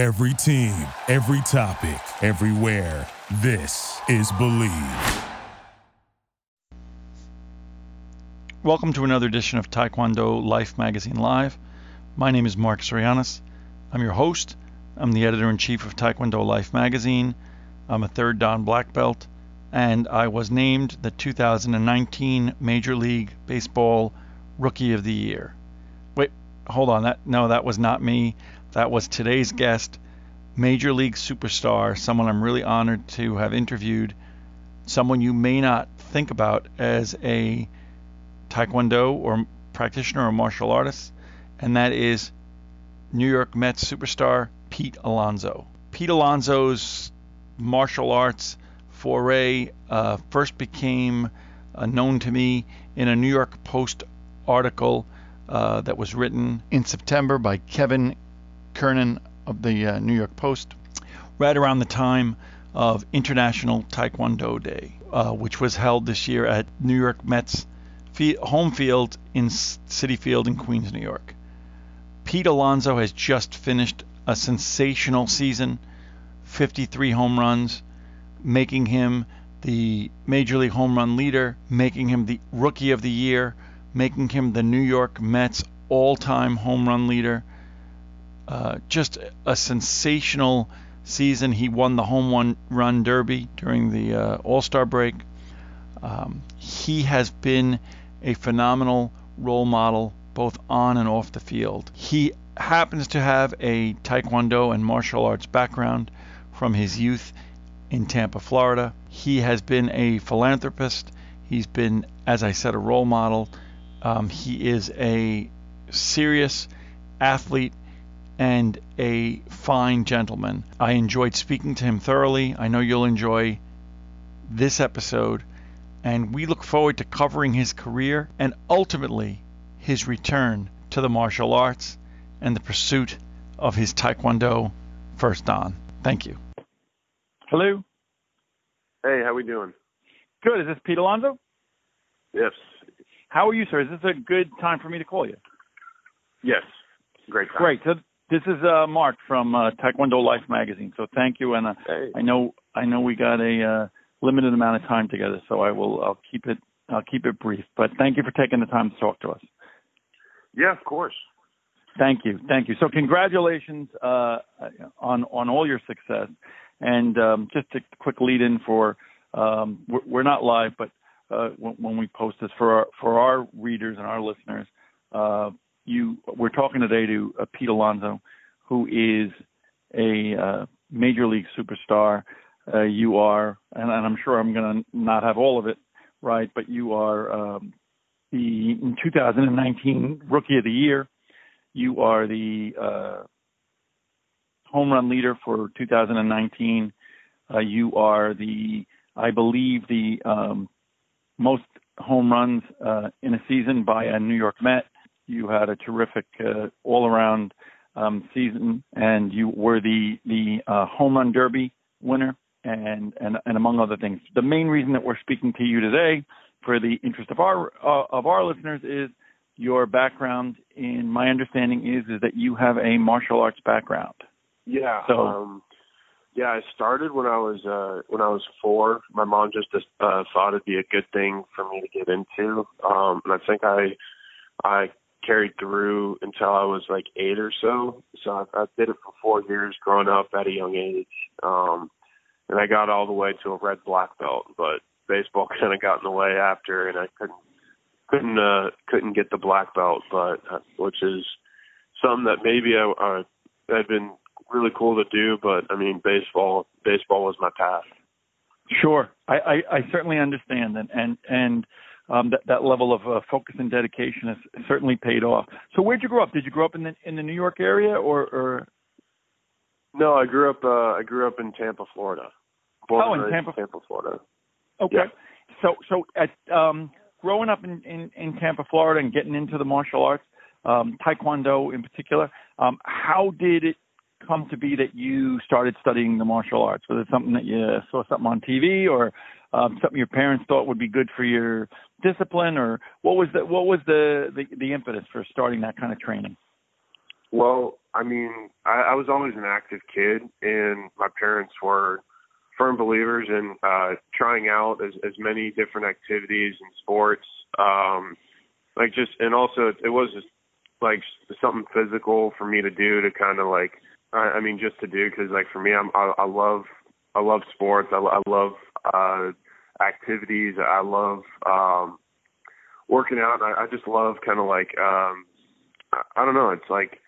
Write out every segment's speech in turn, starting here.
Every team, every topic, everywhere. This is Bleav. Welcome to another edition of Taekwondo Life Magazine Live. My name is Mark Sorianis. I'm your host. I'm the editor in chief of Taekwondo Life Magazine. I'm a third Dan black belt, and I was named the 2019 Major League Baseball Rookie of the Year. Wait, hold on. That no, that was not me. That was today's guest, Major League superstar, someone I'm really honored to have interviewed, someone you may not think about as a Taekwondo or practitioner or martial artist, and that is New York Mets superstar Pete Alonso. Pete Alonso's martial arts foray uh, first became uh, known to me in a New York Post article uh, that was written in September by Kevin Kernan of the uh, New York Post, right around the time of International Taekwondo Day, uh, which was held this year at New York Mets home field in Citi Field in Queens, New York. Pete Alonso has just finished a sensational season, 53 home runs, making him the Major League home run leader, making him the Rookie of the Year, making him the New York Mets all time home run leader. Uh, just a sensational season. He won the home run derby during the uh, All Star break. Um, he has been a phenomenal role model both on and off the field. He happens to have a taekwondo and martial arts background from his youth in Tampa, Florida. He has been a philanthropist. He's been, as I said, a role model. Um, he is a serious athlete and a fine gentleman. I enjoyed speaking to him thoroughly. I know you'll enjoy this episode and we look forward to covering his career and ultimately his return to the martial arts and the pursuit of his Taekwondo first dan. Thank you. Hello. Hey, how are we doing? Good. Is this Pete Alonso? Yes. How are you, sir? Is this a good time for me to call you? Yes. Great time. Great. So this is uh, Mark from uh, Taekwondo Life magazine. So thank you, and uh, hey. I know I know we got a uh, limited amount of time together, so I will I'll keep it I'll keep it brief. But thank you for taking the time to talk to us. Yeah, of course. Thank you, thank you. So congratulations uh, on on all your success. And um, just a quick lead in for um, we're, we're, not live, but uh, when, when, we post this for our for our readers and our listeners, uh, you we're talking today to uh, Pete Alonso, who is a uh, major league superstar uh, you are, and, and, I'm sure I'm going to not have all of it right, but you are um, the 2019 Rookie of the Year. You are the uh, home run leader for 2019. Uh, you are the, I believe, the um, most home runs uh, in a season by a New York Met. You had a terrific uh, all-around um, season, and you were the the uh, home run derby winner and, and, and among other things. The main reason that we're speaking to you today, for the interest of our uh, of our listeners, is your background. In my understanding, is is that you have a martial arts background. Yeah. So. Um, yeah, I started when I was uh when I was four. My mom just uh thought it'd be a good thing for me to get into. Um and I think I I carried through until I was like eight or so. So I, I did it for four years growing up at a young age. Um and I got all the way to a red black belt, but baseball kind of got in the way after, and I couldn't couldn't uh, couldn't get the black belt, but uh, which is something that maybe I, I had been really cool to do, but I mean baseball baseball was my path. Sure, I, I, I certainly understand, and and and um, that that level of uh, focus and dedication has certainly paid off. So, where'd you grow up? Did you grow up in the in the New York area, or, or? No, I grew up. Uh, I grew up in Tampa, Florida. Born oh, in Tampa, Tampa, Florida. Okay. Yeah. So, so at um, growing up in, in, in Tampa, Florida, and getting into the martial arts, um, Taekwondo in particular, um, how did it come to be that you started studying the martial arts? Was it something that you saw something on TV, or um, something your parents thought would be good for your discipline, or what was the what was the, the the impetus for starting that kind of training? Well, I mean, I, I was always an active kid, and my parents were firm believers in uh, trying out as, as many different activities and sports. Um, like just, and also it, was just like something physical for me to do to kind of like, I, I mean, just to do because like for me, I'm I, I love I love sports. I, I love uh, activities. I love um, working out. I, I just love kind of like um, I, I don't know. It's like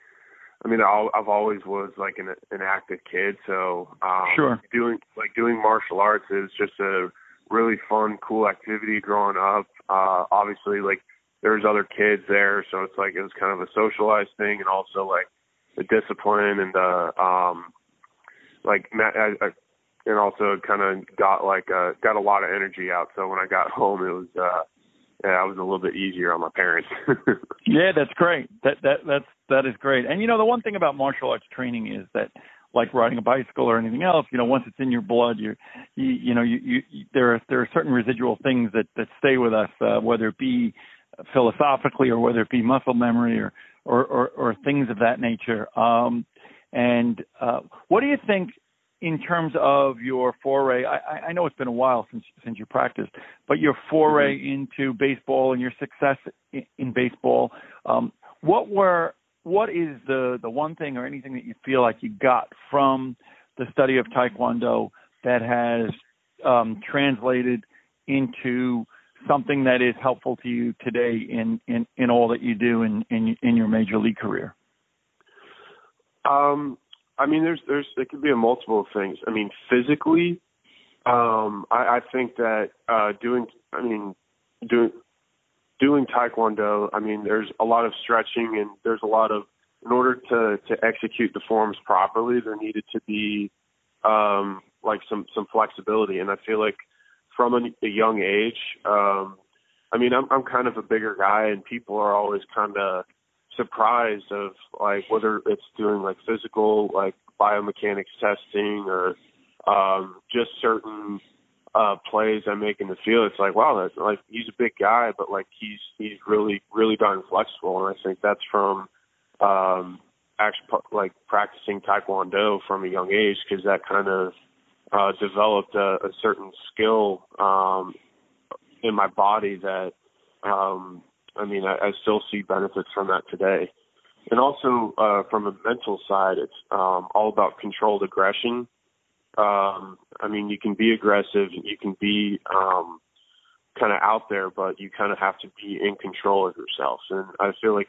I mean, I'll, I've always was like an an active kid, so um, sure. doing like doing martial arts is just a really fun, cool activity growing up. Uh, obviously, like there's other kids there, so it's like it was kind of a socialized thing, and also like the discipline and the um, like I, I, and also kind of got like uh, got a lot of energy out. So when I got home, it was uh, yeah, I was a little bit easier on my parents. yeah, that's great. That that that's that is great. And you know, the one thing about martial arts training is that like riding a bicycle or anything else, you know, once it's in your blood, you you, you know, you, you, there are there are certain residual things that that stay with us, uh, whether it be philosophically or whether it be muscle memory or or or, or things of that nature. Um, and uh, what do you think in terms of your foray, I, I know it's been a while since since you practiced, but your foray mm-hmm. into baseball and your success in, in baseball, um, what were what is the the one thing or anything that you feel like you got from the study of Taekwondo that has um, translated into something that is helpful to you today in in, in all that you do in, in in your major league career? Um, I mean, there's there's it could be a multiple of things. I mean, physically, um, I, I think that uh, doing, I mean, doing doing taekwondo. I mean, there's a lot of stretching and there's a lot of in order to to execute the forms properly, there needed to be um, like some some flexibility, and I feel like from a, a young age. Um, I mean, I'm I'm kind of a bigger guy, and people are always kind of surprised of like whether it's doing like physical like biomechanics testing or um just certain uh plays I make in the field. It's like wow, that's like he's a big guy, but like he's he's really really darn flexible, and I think that's from um actually like practicing taekwondo from a young age because that kind of uh developed a, a certain skill um in my body that um I mean, I, I still see benefits from that today. And also uh, from a mental side, it's um, all about controlled aggression. Um, I mean, you can be aggressive, you can be um, kind of out there, but you kind of have to be in control of yourself. And I feel like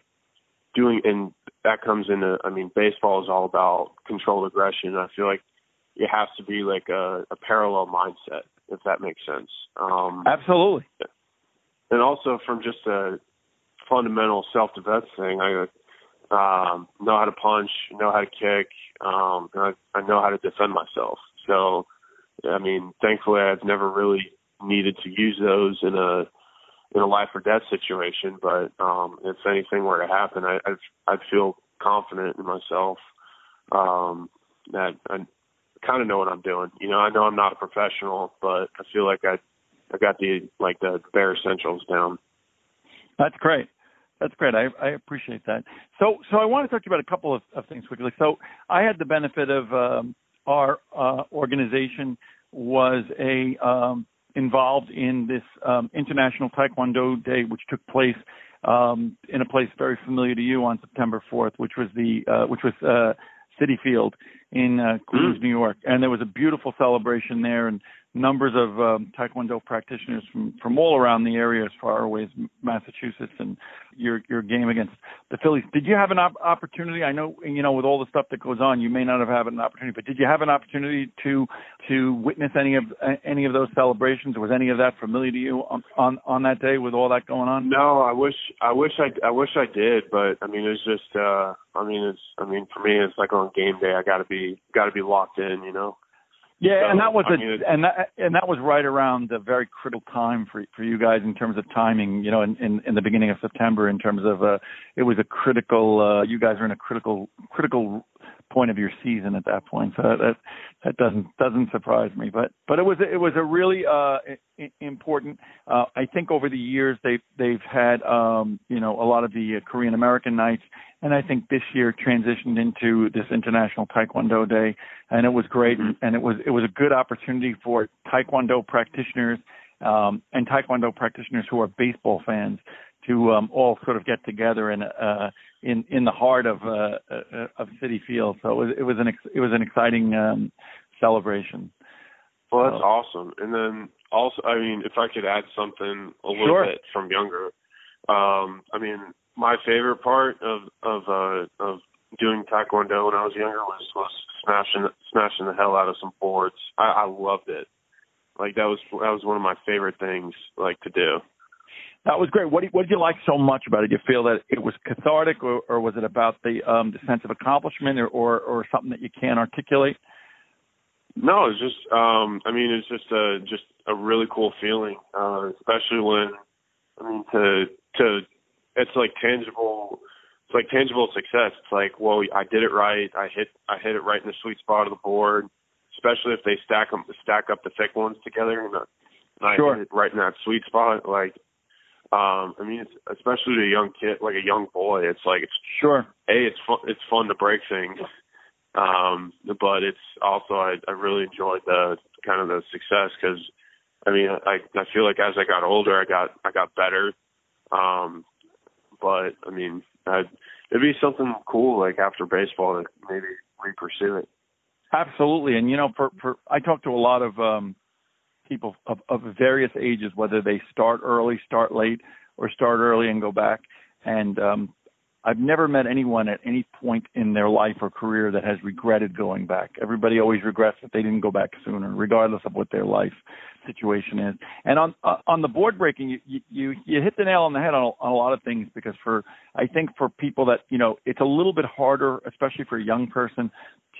doing, and that comes into, I mean, baseball is all about controlled aggression. I feel like it has to be like a, a parallel mindset, if that makes sense. Um, Absolutely. And also from just a fundamental self defense thing. I um, know how to punch, know how to kick, um, I, I know how to defend myself. So, I mean, thankfully, I've never really needed to use those in a in a life or death situation. But um, if anything were to happen, I I'd, I'd feel confident in myself um, that I kind of know what I'm doing. You know, I know I'm not a professional, but I feel like I I got the like the bare essentials down. That's great. That's great. I, I appreciate that. So, so I want to talk to you about a couple of, of things quickly. So, I had the benefit of um, our uh, organization was a um, involved in this um, International Taekwondo Day, which took place um, in a place very familiar to you on September 4th, which was the uh, which was uh, Citi Field in uh, Queens, mm. New York, and there was a beautiful celebration there, and numbers of um, Taekwondo practitioners from from all around the area, as far away as Massachusetts, and your your game against the Phillies. Did you have an op- opportunity? I know you know with all the stuff that goes on, you may not have had an opportunity, but did you have an opportunity to to witness any of uh, any of those celebrations? Was any of that familiar to you on on, on that day with all that going on? No, I wish I wish I I wish I did, but I mean it's just uh I mean it's I mean for me it's like on game day I got to be got to be locked in, you know. Yeah, so, and that was I a mean, and that and that was right around the very critical time for for you guys in terms of timing. You know, in in, in the beginning of September, in terms of uh, it was a critical. Uh, you guys are in a critical critical point of your season at that point. So that that doesn't doesn't surprise me. But but it was it was a really uh, important. Uh, I think over the years they've they've had um, you know a lot of the uh, Korean American nights, and I think this year transitioned into this International Taekwondo Day, and it was great. And, and it was it was a good opportunity for Taekwondo practitioners um, and Taekwondo practitioners who are baseball fans to um, all sort of get together in uh, in in the heart of uh, uh, of Citi Field. So it was it was an ex- it was an exciting um, celebration. Well, that's so, awesome. And then also, I mean, if I could add something a little sure. bit from younger, um, I mean, my favorite part of of uh, of doing taekwondo when I was younger was was smashing smashing the hell out of some boards. I, I loved it. Like that was that was one of my favorite things like to do. That was great. What did, what did you like so much about it? Did you feel that it was cathartic, or, or was it about the um, the sense of accomplishment, or, or or something that you can't articulate? No, it's just um I mean it's just a just a really cool feeling, uh, especially when I mean to to it's like tangible it's like tangible success. It's like, well, I did it right. I hit I hit it right in the sweet spot of the board, especially if they stack them stack up the thick ones together and, uh, and I sure. hit it right in that sweet spot. Like um, I mean, it's, especially to a young kid, like a young boy, it's like it's sure. A, it's fun. It's fun to break things, um, but it's also I, I really enjoyed the kind of the success because, I mean, I I feel like as I got older, I got I got better. Um, but I mean, I'd, it'd be something cool like after baseball to maybe re-pursue it. Absolutely, and you know, for for I talk to a lot of um people of, of various ages, whether they start early, start late, or start early and go back. And um, I've never met anyone at any point in their life or career that has regretted going back. Everybody always regrets that they didn't go back sooner, regardless of what their life situation is. And on uh, on the board breaking, you, you you hit the nail on the head on a, on a lot of things because for I think for people that you know it's a little bit harder, especially for a young person,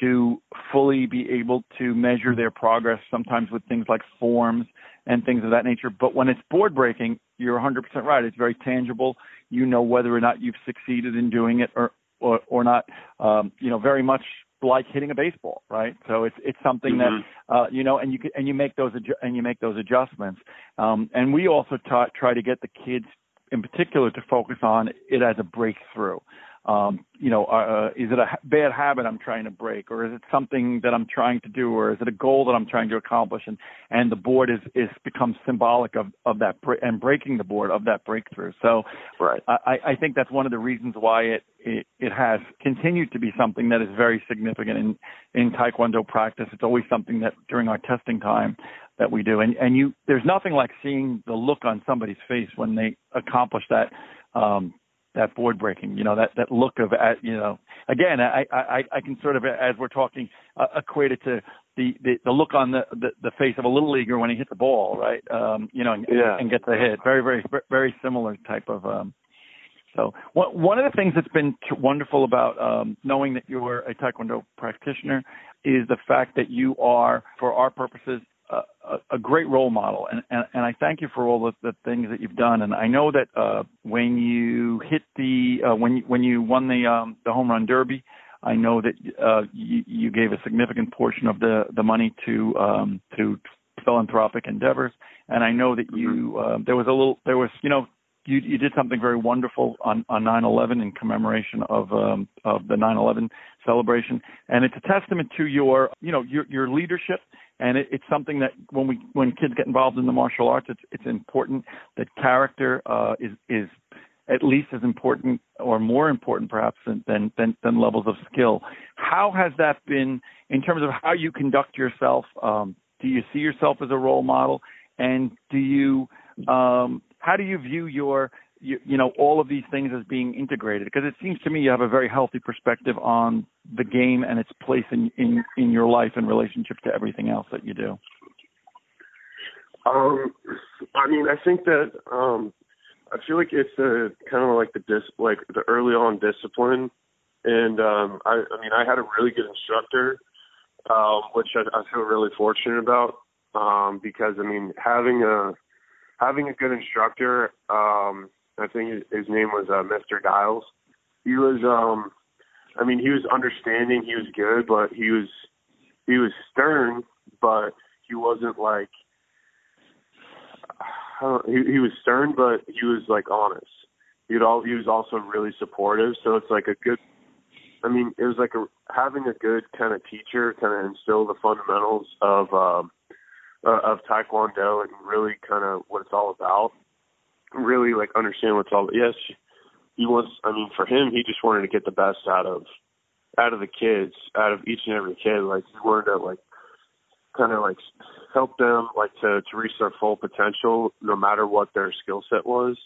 to fully be able to measure their progress. Sometimes with things like forms and things of that nature. But when it's board breaking, you're 100% right. It's very tangible. You know whether or not you've succeeded in doing it or or, or not. Um, you know, very much like hitting a baseball, right? So it's it's something mm-hmm. that uh, you know, and you can, and you make those adju- and you make those adjustments. Um, and we also try to get the kids in particular to focus on it as a breakthrough um, you know, uh, is it a bad habit I'm trying to break, or is it something that I'm trying to do, or is it a goal that I'm trying to accomplish? And and the board is is becomes symbolic of of that and breaking the board of that breakthrough. So, right, I, I think that's one of the reasons why it, it it has continued to be something that is very significant in in Taekwondo practice. It's always something that during our testing time that we do, and and you there's nothing like seeing the look on somebody's face when they accomplish that. Um, that board breaking, you know, that that look of, you know, again, I I I can sort of as we're talking uh, equate it to the, the the look on the, the the face of a little leaguer when he hits the ball, right? Um, you know, and, yeah. and gets a hit. Very very very similar type of. um so one one of the things that's been wonderful about um, knowing that you're a Taekwondo practitioner is the fact that you are, for our purposes, a, a great role model, and, and, and I thank you for all the, the things that you've done. And I know that uh, when you hit the uh, when you, when you won the um, the home run derby, I know that uh, you, you gave a significant portion of the the money to um, to philanthropic endeavors, and I know that you uh, there was a little there was you know you you did something very wonderful on on 9/11 in commemoration of um, of the 9/11 celebration, and it's a testament to your you know your your leadership and it, it's something that when we when kids get involved in the martial arts, it's it's important that character uh, is is at least as important or more important perhaps than, than than levels of skill. How has that been in terms of how you conduct yourself? Um, do you see yourself as a role model, and do you um, how do you view your you, you know all of these things as being integrated because it seems to me you have a very healthy perspective on the game and its place in in in your life and relationship to everything else that you do. Um i mean i think that um i feel like it's a kind of like the dis like the early on discipline. And um i i mean i had a really good instructor um which i, I feel really fortunate about um because i mean having a having a good instructor um I think his name was uh, Mr. Giles. He was um I mean, he was understanding, he was good, but he was he was stern, but he wasn't like he, he was stern, but he was like honest. He'd all he was also really supportive. So it's like a good. I mean, it was like a having a good kind of teacher, kind of instill the fundamentals of um, uh, of Taekwondo and really kind of what it's all about. Really like understand what's all. Yes, he wants. I mean, for him, he just wanted to get the best out of out of the kids, out of each and every kid. Like he wanted to like kind of like help them like to to reach their full potential, no matter what their skill set was.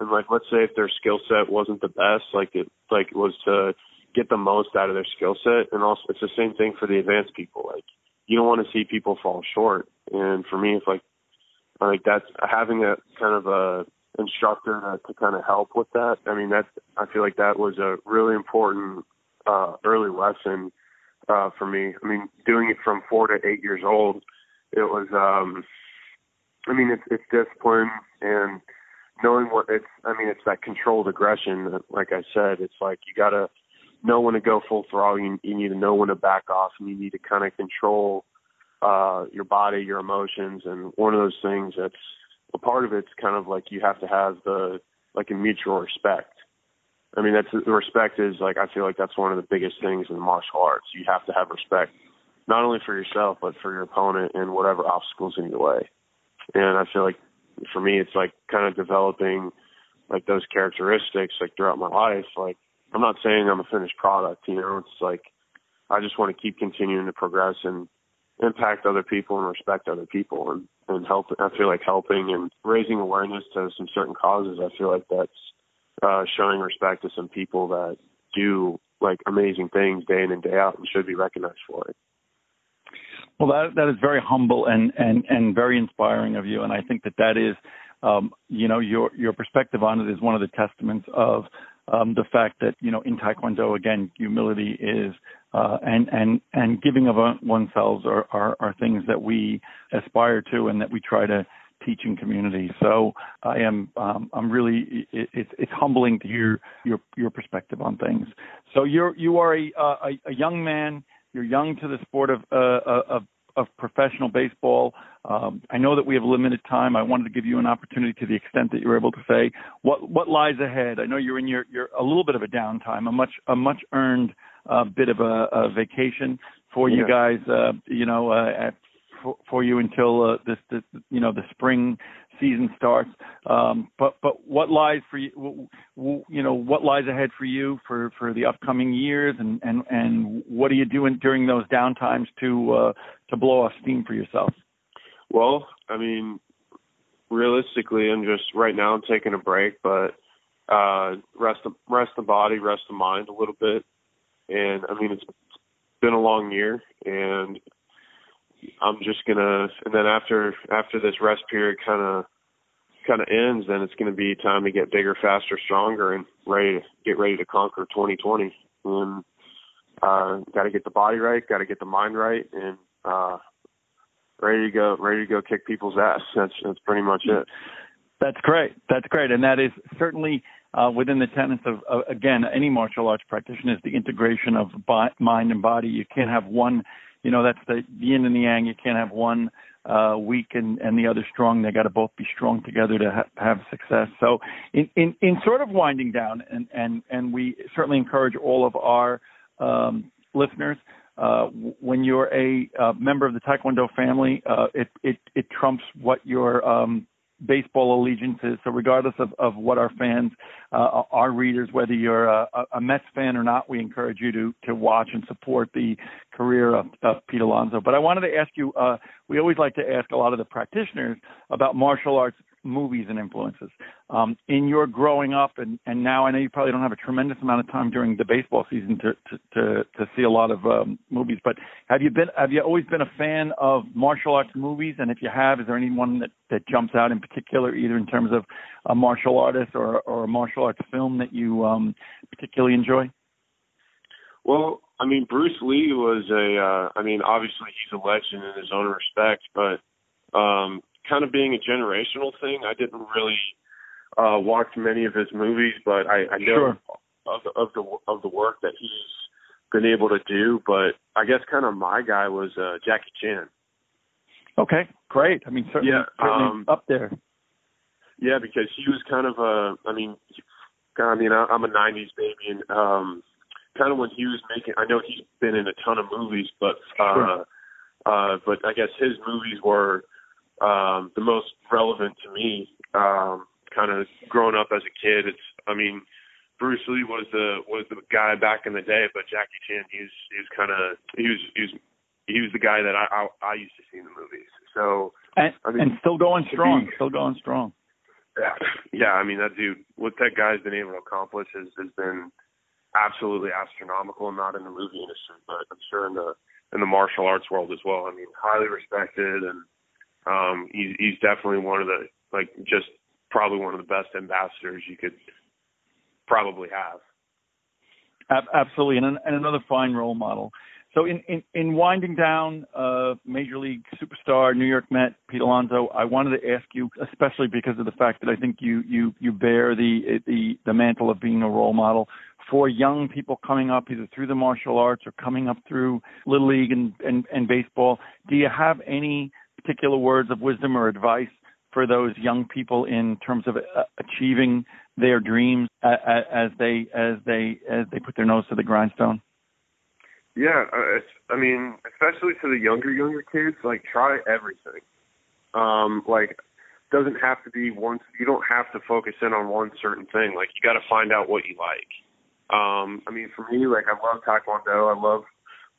And like, let's say if their skill set wasn't the best, like it like it was to get the most out of their skill set. And also, it's the same thing for the advanced people. Like, you don't want to see people fall short. And for me, it's like like that's having a kind of a instructor to, to kind of help with that. I mean, that I feel like that was a really important uh, early lesson uh, for me. I mean, doing it from four to eight years old, it was. um I mean, it's it's discipline and knowing what it's. I mean, it's that controlled aggression. Like I said, it's like you gotta know when to go full throttle. You, you need to know when to back off, and you need to kind of control uh your body, your emotions, and one of those things that's a part of it's kind of like you have to have the like a mutual respect. I mean, that's the respect is like I feel like that's one of the biggest things in martial arts. You have to have respect, not only for yourself but for your opponent and whatever obstacles in your way. And I feel like for me, it's like kind of developing like those characteristics like throughout my life. Like I'm not saying I'm a finished product, you know. It's like I just want to keep continuing to progress and impact other people and respect other people and and help. I feel like helping and raising awareness to some certain causes. I feel like that's uh, showing respect to some people that do like amazing things day in and day out and should be recognized for it. Well, that that is very humble and and and very inspiring of you, and I think that that is, um, you know, your your perspective on it is one of the testaments of um, the fact that you know in Taekwondo again, humility is uh, and and and giving of oneself are, are are things that we aspire to and that we try to teaching community. So I am um, I'm really it, it's it's humbling to hear your your perspective on things. So you're you are a a, a young man. You're young to the sport of uh, uh, of of professional baseball. Um, I know that we have limited time. I wanted to give you an opportunity to the extent that you're able to say what what lies ahead. I know you're in your you're a little bit of a downtime, a much a much earned uh, bit of a, a vacation for yeah. you guys. Uh, you know, uh, at for, for you until uh, this, this, you know, the spring season starts. Um, but but what lies for you? You know, what lies ahead for you for for the upcoming years, and and and what are you doing during those downtimes to uh, to blow off steam for yourself? Well, I mean, realistically, I'm just right now I'm taking a break, but uh rest the rest the body, rest the mind a little bit. And I mean, it's been a long year, and I'm just gonna, and then after after this rest period kind of kind of ends, then it's to be time to get bigger, faster, stronger, and ready to get ready to conquer 2020. And uh, got to get the body right, got to get the mind right, and uh, ready to go, ready to go kick people's ass. That's that's pretty much it. That's great. That's great, and that is certainly uh, within the tenets of, uh, again, any martial arts practitioner is the integration of bi- mind and body. You can't have one you know that's the yin and the yang. You can't have one uh, weak and, and the other strong. They got to both be strong together to ha- have success. So, in, in, in sort of winding down, and, and, and we certainly encourage all of our um, listeners. Uh, when you're a uh, member of the Taekwondo family, uh, it, it, it trumps what your um, baseball allegiances. So regardless of, of what our fans, uh, our readers, whether you're a, a Mets fan or not, we encourage you to to watch and support the career of, of Pete Alonso. But I wanted to ask you. Uh, we always like to ask a lot of the practitioners about martial arts movies and influences. Um, in your growing up, and, and now I know you probably don't have a tremendous amount of time during the baseball season to to to, to see a lot of um, movies. But have you been have you always been a fan of martial arts movies? And if you have, is there anyone that that jumps out in particular, either in terms of a martial artist or or a martial arts film that you um, particularly enjoy? Well, I mean, Bruce Lee was a. Uh, I mean, obviously he's a legend in his own respect, but um, kind of being a generational thing. I didn't really uh watch many of his movies, but I, I know sure. of the of the of the work that he's been able to do. But I guess kind of my guy was uh, Jackie Chan. Okay, great. I mean, certainly, Yeah, certainly um, up there. Yeah, because he was kind of a. I mean, I mean, I- I'm a '90s baby, and um, kind of when he was making. I know he's been in a ton of movies, but uh, Sure. uh, but I guess his movies were um, the most relevant to me. Um, kind of growing up as a kid, it's. I mean, Bruce Lee was the was the guy back in the day, but Jackie Chan, he was he was kind of he was he was he was the guy that I, I I used to see in the movies. So And, I mean, and still going strong, be- still going strong. yeah, yeah. I mean, that dude, what that guy's been able to accomplish has, has been absolutely astronomical. Not in the movie industry, but I'm sure in the in the martial arts world as well. I mean, highly respected, and um, he's he's definitely one of the like just probably one of the best ambassadors you could probably have. Absolutely, and, and another fine role model. So, in, in, in winding down, uh, Major League superstar, New York Met, Pete Alonso, I wanted to ask you, especially because of the fact that I think you you you bear the the the mantle of being a role model for young people coming up either through the martial arts or coming up through little league and and, and baseball. Do you have any particular words of wisdom or advice for those young people in terms of uh, achieving their dreams as they as they as they put their nose to the grindstone? Yeah, uh, I mean, especially to the younger younger kids, like try everything. Um, like doesn't have to be one. You don't have to focus in on one certain thing. Like you got to find out what you like. Um, I mean, for me, like I love taekwondo. I love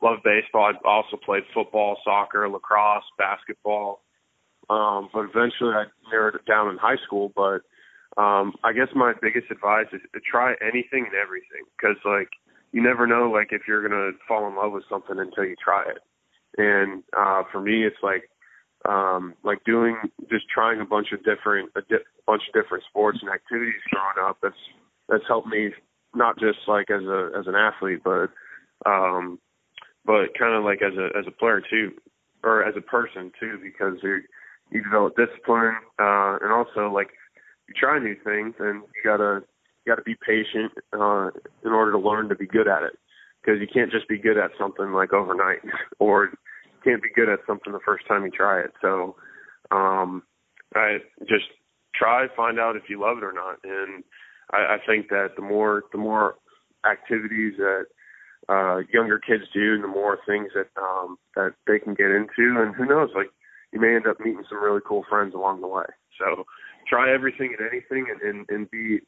love baseball. I also played football, soccer, lacrosse, basketball. Um, but eventually, I narrowed it down in high school. But um, I guess my biggest advice is to try anything and everything because, like, you never know, like, if you're gonna fall in love with something until you try it. And uh, for me, it's like um, like doing just trying a bunch of different a di- bunch of different sports and activities growing up. That's that's helped me not just like as a as an athlete, but um, but kind of like as a as a player too, or as a person too, because you you develop discipline uh, and also like you try new things and you gotta you gotta be patient uh, in order to learn to be good at it because you can't just be good at something like overnight or can't be good at something the first time you try it. So um, I just try find out if you love it or not and I, I think that the more the more activities that uh younger kids do and the more things that um that they can get into and who knows like you may end up meeting some really cool friends along the way so try everything and anything and and, and be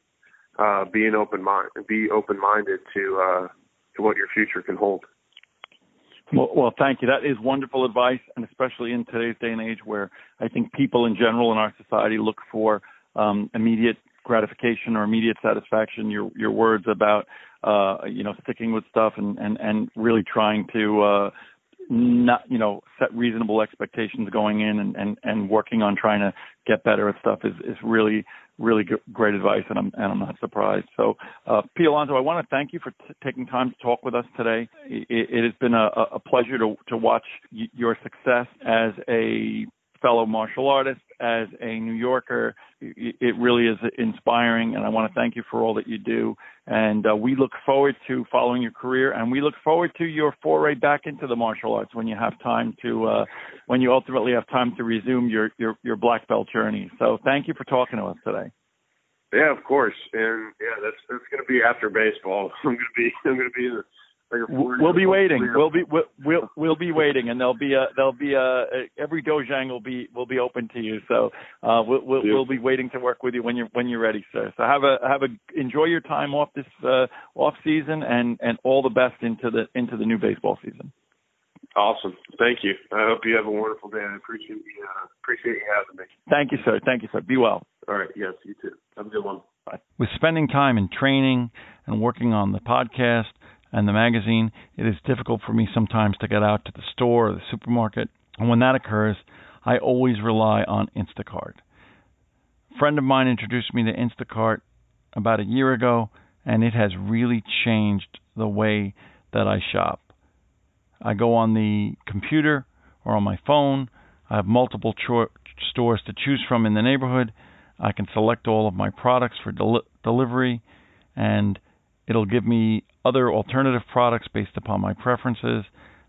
uh be an open mind be open minded to uh to what your future can hold Well, well, thank you. That is wonderful advice, and especially in today's day and age, where I think people in general in our society look for um, immediate gratification or immediate satisfaction. Your your words about uh, you know sticking with stuff and and and really trying to uh, not you know set reasonable expectations going in and and and working on trying to get better at stuff is is really really g- great advice and I'm and I'm not surprised. So uh Pete Alonso, I want to thank you for t- taking time to talk with us today. It, it has been a, a pleasure to to watch y- your success as a fellow martial artist, as a New Yorker. It really is inspiring, and I want to thank you for all that you do. And uh, we look forward to following your career, and we look forward to your foray back into the martial arts when you have time to, uh, when you ultimately have time to resume your your, your black belt journey. So thank you for talking to us today. yeah of course and yeah that's that's going to be after baseball i'm going to be i'm going to be in the We'll be waiting. Yeah. We'll be we'll we'll, we'll be waiting, and there'll be a there'll be a every dojang will be will be open to you. So uh, we'll we'll, we'll be waiting to work with you when you're when you're ready, sir. So have a have a enjoy your time off this uh, off season, and and all the best into the into the new baseball season. awesome thank you i hope you have a wonderful day i appreciate you uh, appreciate you having me Thank you, sir. Thank you, sir. Be well. all right yes you too have a good one Bye. With spending time in training and working on the podcast and the magazine, it is difficult for me sometimes to get out to the store or the supermarket. And when that occurs, I always rely on Instacart. A friend of mine introduced me to Instacart about a year ago, and it has really changed the way that I shop. I go on the computer or on my phone. I have multiple cho- stores to choose from in the neighborhood. I can select all of my products for del- delivery, and it'll give me other alternative products based upon my preferences,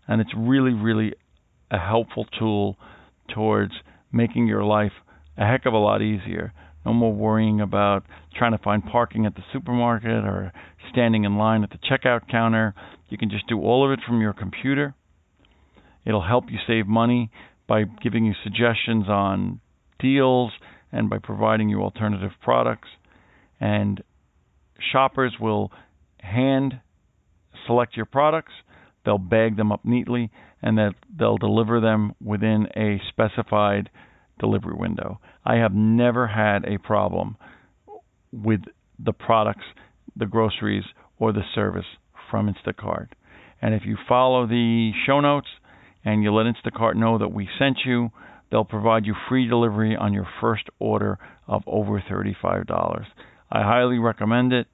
and it's really, really a helpful tool towards making your life a heck of a lot easier. No more worrying about trying to find parking at the supermarket or standing in line at the checkout counter. You can just do all of it from your computer. It'll help you save money by giving you suggestions on deals and by providing you alternative products. And shoppers will hand select your products, they'll bag them up neatly, and that they'll deliver them within a specified delivery window. I have never had a problem with the products, the groceries, or the service from Instacart. And if you follow the show notes and you let Instacart know that we sent you, they'll provide you free delivery on your first order of over $35. I highly recommend it,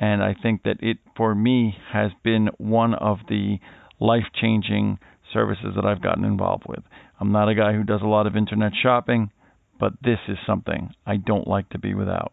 and I think that it, for me, has been one of the life changing services that I've gotten involved with. I'm not a guy who does a lot of internet shopping, but this is something I don't like to be without.